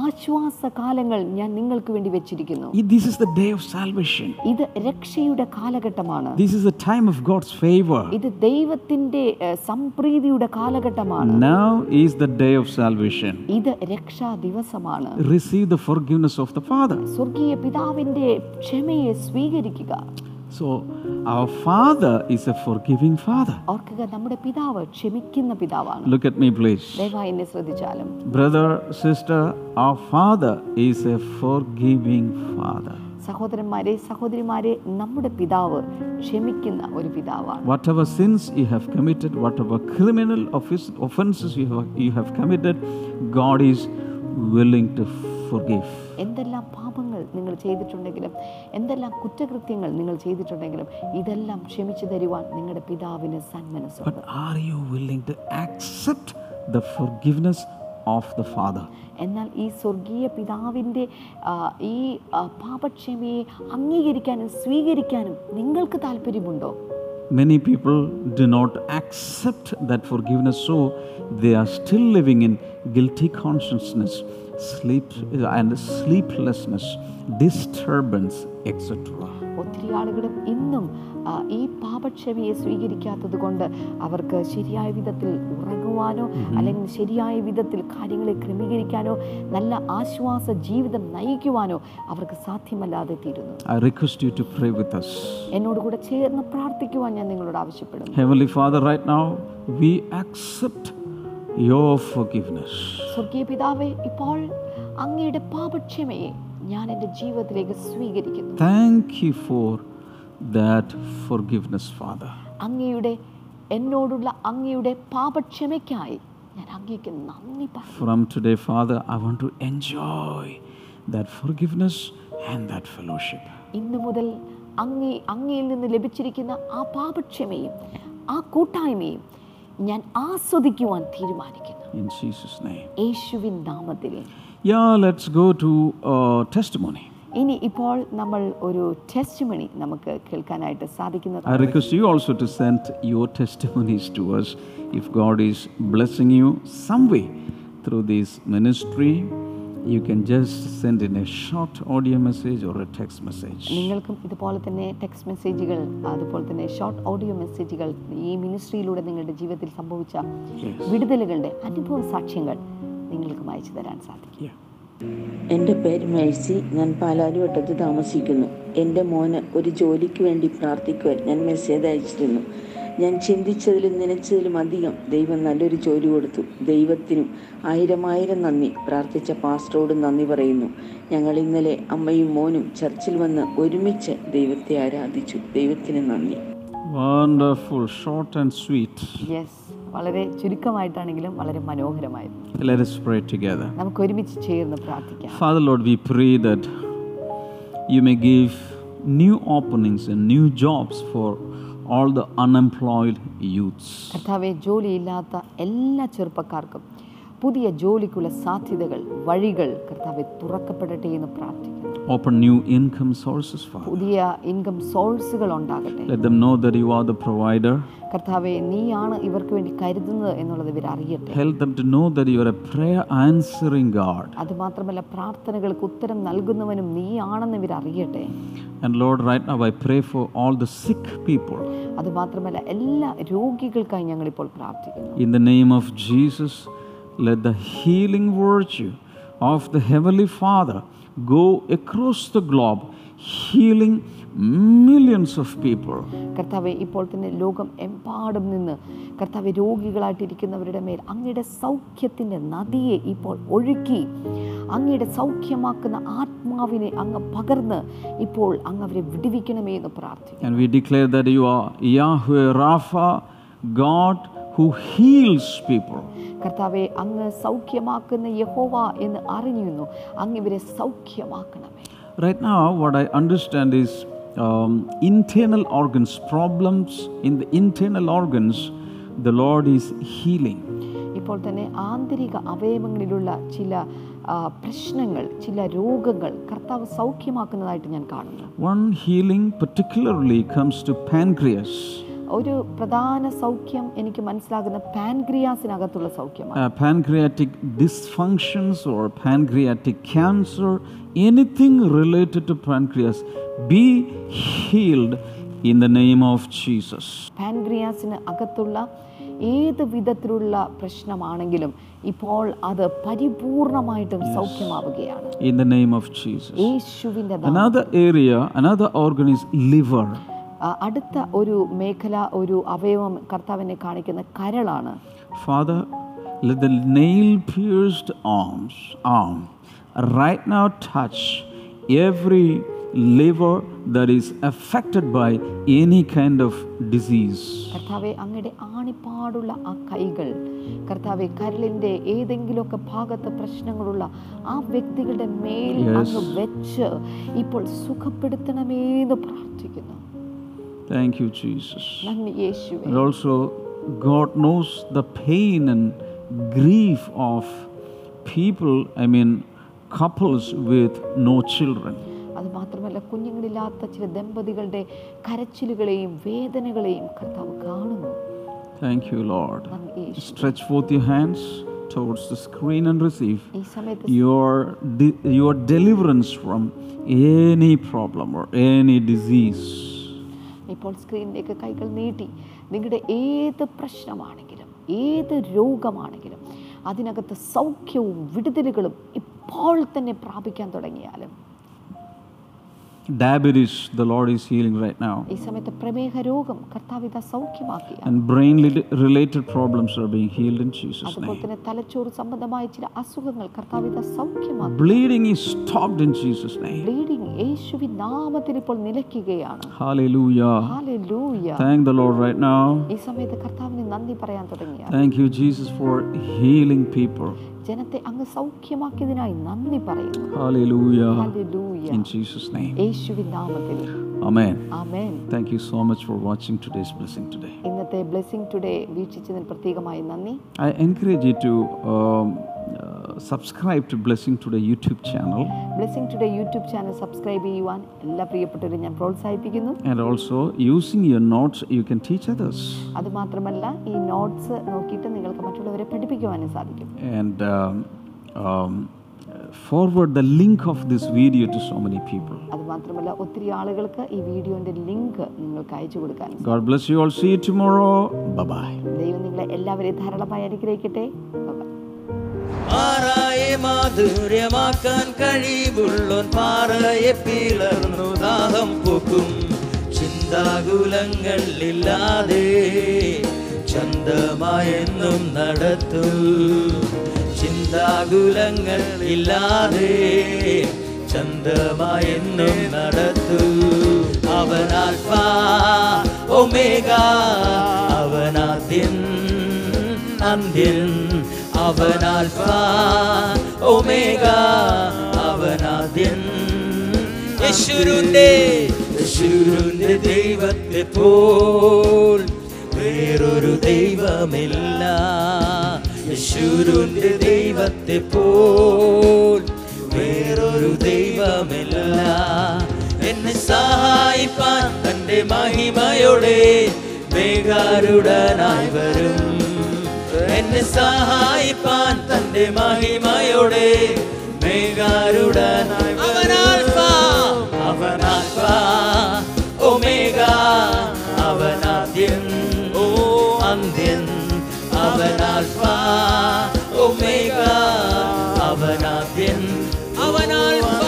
ആശ്വാസ ആശ്വാസകാലങ്ങൾ ഞാൻ നിങ്ങൾക്ക് വേണ്ടി വെച്ചിരിക്കുന്നു This is the day of salvation. ഇത് രക്ഷയുടെ കാലഘട്ടമാണ് This is the time of God's favor. ഇത് ദൈവത്തിന്റെ സംപ്രീതിയുടെ കാലഘട്ടമാണ് Now is the day of salvation. ഇത് രക്ഷാ ദിവസമാണ് Receive the forgiveness of the Father. സ്വർഗീയ പിതാവിന്റെ ക്ഷമയെ സ്വീകരിക്കുക So, our Father is a forgiving Father. ഓർക്കുക നമ്മുടെ പിതാവ് ക്ഷമിക്കുന്ന പിതാവാണ് Look at me, please. ദയവായി എന്നെ ശ്രദ്ധിച്ചാലും Brother, sister, our Father is a forgiving Father. സഹോദരന്മാരെ സഹോദരിമാരെ നമ്മുടെ പിതാവ് ക്ഷമിക്കുന്ന ഒരു പിതാവാണ് Whatever sins you have committed, whatever criminal offis- offenses you have, you have committed, God is willing to forgive. എന്തെല്ലാം പാപങ്ങൾ നിങ്ങൾ ചെയ്തിട്ടുണ്ടെങ്കിലും എന്തെല്ലാം കുറ്റകൃത്യങ്ങൾ നിങ്ങൾ ചെയ്തിട്ടുണ്ടെങ്കിലും ഇതെല്ലാം ക്ഷമിച്ചു തരുവാൻ നിങ്ങളുടെ പിതാവിന് സന്മനസ്സുണ്ട് But are you willing to accept the forgiveness of the Father? എന്നാൽ ഈ സ്വർഗീയ പിതാവിന്റെ ഈ പാപക്ഷമയെ അംഗീകരിക്കാനും സ്വീകരിക്കാനും നിങ്ങൾക്ക് താല്പര്യമുണ്ടോ Many people do not accept that forgiveness, so they are still living in guilty consciousness, sleep and sleeplessness, disturbance etc. ഒത്തിരി ആളുകളും ഇന്നും ഈ പാപക്ഷമയെ സ്വീകരിക്കാത്തത് കൊണ്ട് അവർക്ക് ശരിയായ വിധത്തിൽ ഉറങ്ങുവാനോ അല്ലെങ്കിൽ ശരിയായ വിധത്തിൽ കാര്യങ്ങളെ ക്രമീകരിക്കാനോ നല്ല ആശ്വാസ ജീവിതം നയിക്കുവാനോ അവർക്ക് സാധ്യമല്ലാതെ തീരുന്നു I request you to pray with us. എന്നോട് കൂടെ ചേർന്ന് പ്രാർത്ഥിക്കുവാൻ ഞാൻ നിങ്ങളോട് ആവശ്യപ്പെടുന്നു Heavenly Father, right now we accept your forgiveness. സ്വർഗീയ പിതാവേ ഇപ്പോൾ അങ്ങയുടെ പാപക്ഷമയെ ഞാൻ എന്റെ ജീവിതത്തിലേക്ക് സ്വീകരിക്കുന്നു thank you for that forgiveness, father അങ്ങയുടെ എന്നോടുള്ള അങ്ങയുടെ പാപക്ഷമയ്ക്കായി ഞാൻ അങ്ങേക്ക് നന്ദി പറയുന്നു From today, Father, I want to enjoy that forgiveness and that fellowship. ഇന്നു മുതൽ അങ്ങേ അങ്ങയിൽ നിന്ന് ലഭിച്ചിരിക്കുന്ന ആ പാപക്ഷമയും ആ കൂട്ടായ്മയും ഞാൻ ആസ്വദിക്കുവാൻ തീരുമാനിക്കുന്നു. യേശുവിൻ നാമത്തിൽ. ഇനി ഇപ്പോൾ നമ്മൾ ഒരു ടെസ്റ്റ് മണി നമുക്ക് കേൾക്കാനായിട്ട് സാധിക്കുന്നത് I request you also to send your test to us if God is blessing you some way through these ministry You can just send in a short audio message or a text message. നിങ്ങൾക്കും ഇതുപോലെ തന്നെ text മെസ്സേജുകൾ അതുപോലെ തന്നെ short audio മെസ്സേജുകൾ ഈ മിനിസ്ട്രിയിലൂടെ നിങ്ങളുടെ ജീവിതത്തിൽ സംഭവിച്ച വിടുതലുകളുടെ അനുഭവ സാക്ഷ്യങ്ങൾ നിങ്ങൾക്കും അയച്ചു തരാൻ സാധിക്കും. Yeah. എന്റെ പേര് മേഴ്സി. ഞാൻ പാലാരിവട്ടത്ത് താമസിക്കുന്നു. എന്റെ മോന് ഒരു ജോലിക്ക് വേണ്ടി പ്രാർത്ഥിക്കുവാൻ ഞാൻ മെസ്സേജ് അയച്ചിരുന്നു. ഞാൻ ചിന്തിച്ചതിലും നനച്ചതിലും അധികം ദൈവം നല്ലൊരു ജോലി കൊടുത്തു. ദൈവത്തിനും ആയിരമായിരം ആയിരം നന്ദി. പ്രാർത്ഥിച്ച പാസ്റ്ററോട് നന്ദി പറയുന്നു. ഞങ്ങൾ ഇന്നലെ അമ്മയും മോനും ചർച്ചിൽ വന്ന് ഒരുമിച്ച് ദൈവത്തെ ആരാധിച്ചു. ദൈവത്തിന് നന്ദി. Wonderful short and sweet yes വളരെ ചുരുക്കമായിട്ടാണെങ്കിലും വളരെ മനോഹരമായിരുന്നു Let us pray together. നമുക്ക് ഒരുമിച്ച് ചേർന്ന് പ്രാർത്ഥിക്കാം. Father Lord, we pray that you may give new openings and new jobs for all the unemployed youths. കർത്താവെ ജോലിയില്ലാത്ത എല്ലാ ചെറുപ്പക്കാർക്കും പുതിയ ജോലിക്കുള്ള സാധ്യതകൾ വഴികൾ കർത്താവെ തുറക്കപ്പെടട്ടെ എന്ന് പ്രാർത്ഥിക്കുന്നു Open new income sources, Father. പുതിയ ഇൻകം സോഴ്സുകൾ ഉണ്ടാകട്ടെ Let them know that you are the provider. കർത്താവെ നീയാണ് ഇവർക്ക് വേണ്ടി കരുതുന്നത് എന്നുള്ളത് ഇവർ അറിയട്ടെ Help them to know that you are a prayer answering God. അതുമാത്രമല്ല പ്രാർത്ഥനകൾക്ക് ഉത്തരം നൽകുന്നവനും നീയാണെന്ന് ഇവർ അറിയട്ടെ And Lord, right now I pray for all the sick people. അതുമാത്രമല്ല എല്ലാ രോഗികൾക്കായി ഞങ്ങളിപ്പോൾ പ്രാർത്ഥിക്കുന്നു In the name of Jesus, let the healing virtue of the Heavenly Father go across the globe, healing millions of people. കർത്താവെ ഇപ്പോൾ തന്നെ ലോകം എമ്പാടും നിന്ന് കർത്താവെ രോഗികളായിട്ടിരിക്കുന്നവരുടെ മേൽ അങ്ങയുടെ സൗഖ്യത്തിന്റെ നദിയെ ഇപ്പോൾ ഒഴുക്കി അങ്ങയുടെ സൗഖ്യമാക്കുന്ന ആത്മാവിനെ അങ്ങ് പകർന്ന് ഇപ്പോൾ അങ്ങ് അവരെ വിടുവിക്കണമേ എന്ന് പ്രാർത്ഥിക്കും we declare that you are Yahweh Rapha, God who heals people. കർത്താവെ അങ്ങ് സൗഖ്യമാക്കുന്ന യഹോവ എന്ന് അറിഞ്ഞിരുന്നു അങ്ങ് ഇവരെ സൗഖ്യമാക്കണമേ Right now, what I understand is um, internal organs, problems in the internal organs, the Lord is healing. ഇപ്പോൾ തന്നെ ആന്തരിക അവയവങ്ങളിലുള്ള ചില പ്രശ്നങ്ങൾ ചില രോഗങ്ങൾ കർത്താവ് സൗഖ്യമാക്കുന്നതായിട്ട് ഞാൻ കാണുന്നു One healing particularly comes to pancreas. ഒരു പ്രധാന സൗഖ്യം എനിക്ക് മനസ്സിലാകുന്ന പാൻക്രിയാസിനകത്തുള്ള സൗഖ്യമാണ്. Cancer anything related to pancreas be healed in the name of Jesus പാൻക്രിയാസിന് അകത്തുള്ള ഏത് വിധത്തിലുള്ള പ്രശ്നമാണെങ്കിലും ഇപ്പോൾ അത് പരിപൂർണമായിട്ടും സൗഖ്യമാവുകയാണ്. In the name of Jesus യേശുവിന്റെ another area another organ liver അടുത്ത ഒരു മേഖല ഒരു അവയവം കർത്താവിനെ കാണിക്കുന്ന കരളാണ്. Father let the nail pierced arms, arm right now touch every liver that is affected by any kind of disease. കർത്താവെ അങ്ങയുടെ ആണിപ്പാടുള്ള ആ കൈകൾ കർത്താവെ കരളിന്റെ ഏതെങ്കിലുമൊക്കെ ഭാഗത്ത് പ്രശ്നങ്ങളുള്ള ആ വ്യക്തികളുടെ മേൽ അങ്ങ് വെച്ച് ഇപ്പോൾ സുഖപ്പെടുത്തണമേ എന്ന് പ്രാർത്ഥിക്കുന്നു. Thank you, Jesus. നന്ദി യേശുവെ And also, God knows the pain and grief of people, I mean, couples with no children. അത് മാത്രമല്ല കുഞ്ഞുങ്ങളില്ലാത്ത ചില ദമ്പതികളുടെ കരച്ചിലുകളെയും വേദനകളെയും കർത്താവ് കാണുന്നു Thank you, Lord. നന്ദി യേശു Stretch forth your hands towards the screen and receive ഈ സമയത്ത് your, de- your deliverance from any problem or any disease. ഇപ്പോൾ സ്ക്രീനിലേക്ക് കൈകൾ നീട്ടി. നിങ്ങളുടെ ഏത് പ്രശ്നമാണെങ്കിലും ഏത് രോഗമാണെങ്കിലും അതിനകത്ത് സൗഖ്യവും വിടുതലുകളും ഇപ്പോൾ തന്നെ പ്രാപിക്കാൻ തുടങ്ങിയാലും diabetes the Lord is healing right now. And brain related problems are being healed in Jesus name. Bleeding is stopped in Jesus name. Hallelujah. Hallelujah. Thank the Lord right now. Thank you Jesus for healing people. ജനത്തെ അങ്ങ് സൗഖ്യമാക്കിയതിനായി നന്ദി പറയുന്നു. ഇന്നത്തെ blessing today വീക്ഷിച്ചതിന് പ്രത്യേകമായി നന്ദി. I encourage you to um, to Blessing Today YouTube channel Blessing Today YouTube channel subscribe ചെയ്യുവാൻ എല്ലാ പ്രിയപ്പെട്ടവരും ഞാൻ പ്രോത്സാഹിപ്പിക്കുന്നു. And also using your notes you you teach teach അത് മാത്രമല്ല ഈ നോട്ട്സ് നോക്കിയിട്ട് നിങ്ങൾക്ക് മറ്റുള്ളവരെ പഠിപ്പിക്കുവാനും സാധിക്കും. And forward the link of this video to so many people അത് മാത്രമല്ല ഒത്തിരി ആളുകൾക്ക് ഈ വീഡിയോന്റെ ലിങ്ക് നിങ്ങൾക്ക് അയച്ചു കൊടുക്കാൻ God bless you all see See you bye Bye bye. ദൈവം നിങ്ങളെ എല്ലാവരെയും ധാരാളമായി അനുഗ്രഹിക്കട്ടെ. Bye-bye. പാറയെ മാധുര്യമാക്കാൻ കഴിവുള്ളോൻ പാറയെ പിളർന്നു ദാഹം പൊക്കും. ചിന്താകുലങ്ങളില്ലാതെ ചന്തമായെന്നും നടത്തു. ചിന്താകുലങ്ങൾ ഇല്ലാതെ ചന്തമായെന്നും നടത്തു. അവൻ ആൽഫ ഒമേഗ അവനാദ്യൻ അന്ത്യൻ. അവൻ ആൽഫ ഒമേഗ അവനാദ്യൻ യശുരുന്റെ യശുരുന്റെ ദൈവത്തെ പോൽ വേറൊരു ദൈവമില്ല. യശുരുന്റെ ദൈവത്തെ പോൽ വേറൊരു ദൈവമില്ല. എന്നെ സഹായിപ്പാൻ തന്റെ മഹിമയോടെ വേഗാരുടനായി വരും. സഹായിപ്പാൻ തന്റെ മഹിമയോടെ മേഘാരുടനായി Oh my ഒമേഗ. ഓ. അന്ത്യൻ. അവനാൽഫ. ഒമേഗ. അവനാൽഫ.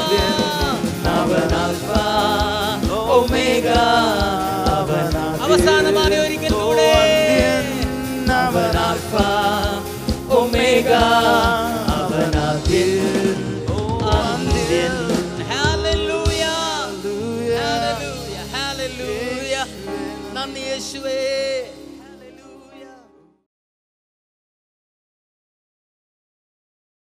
ഒമേഗ.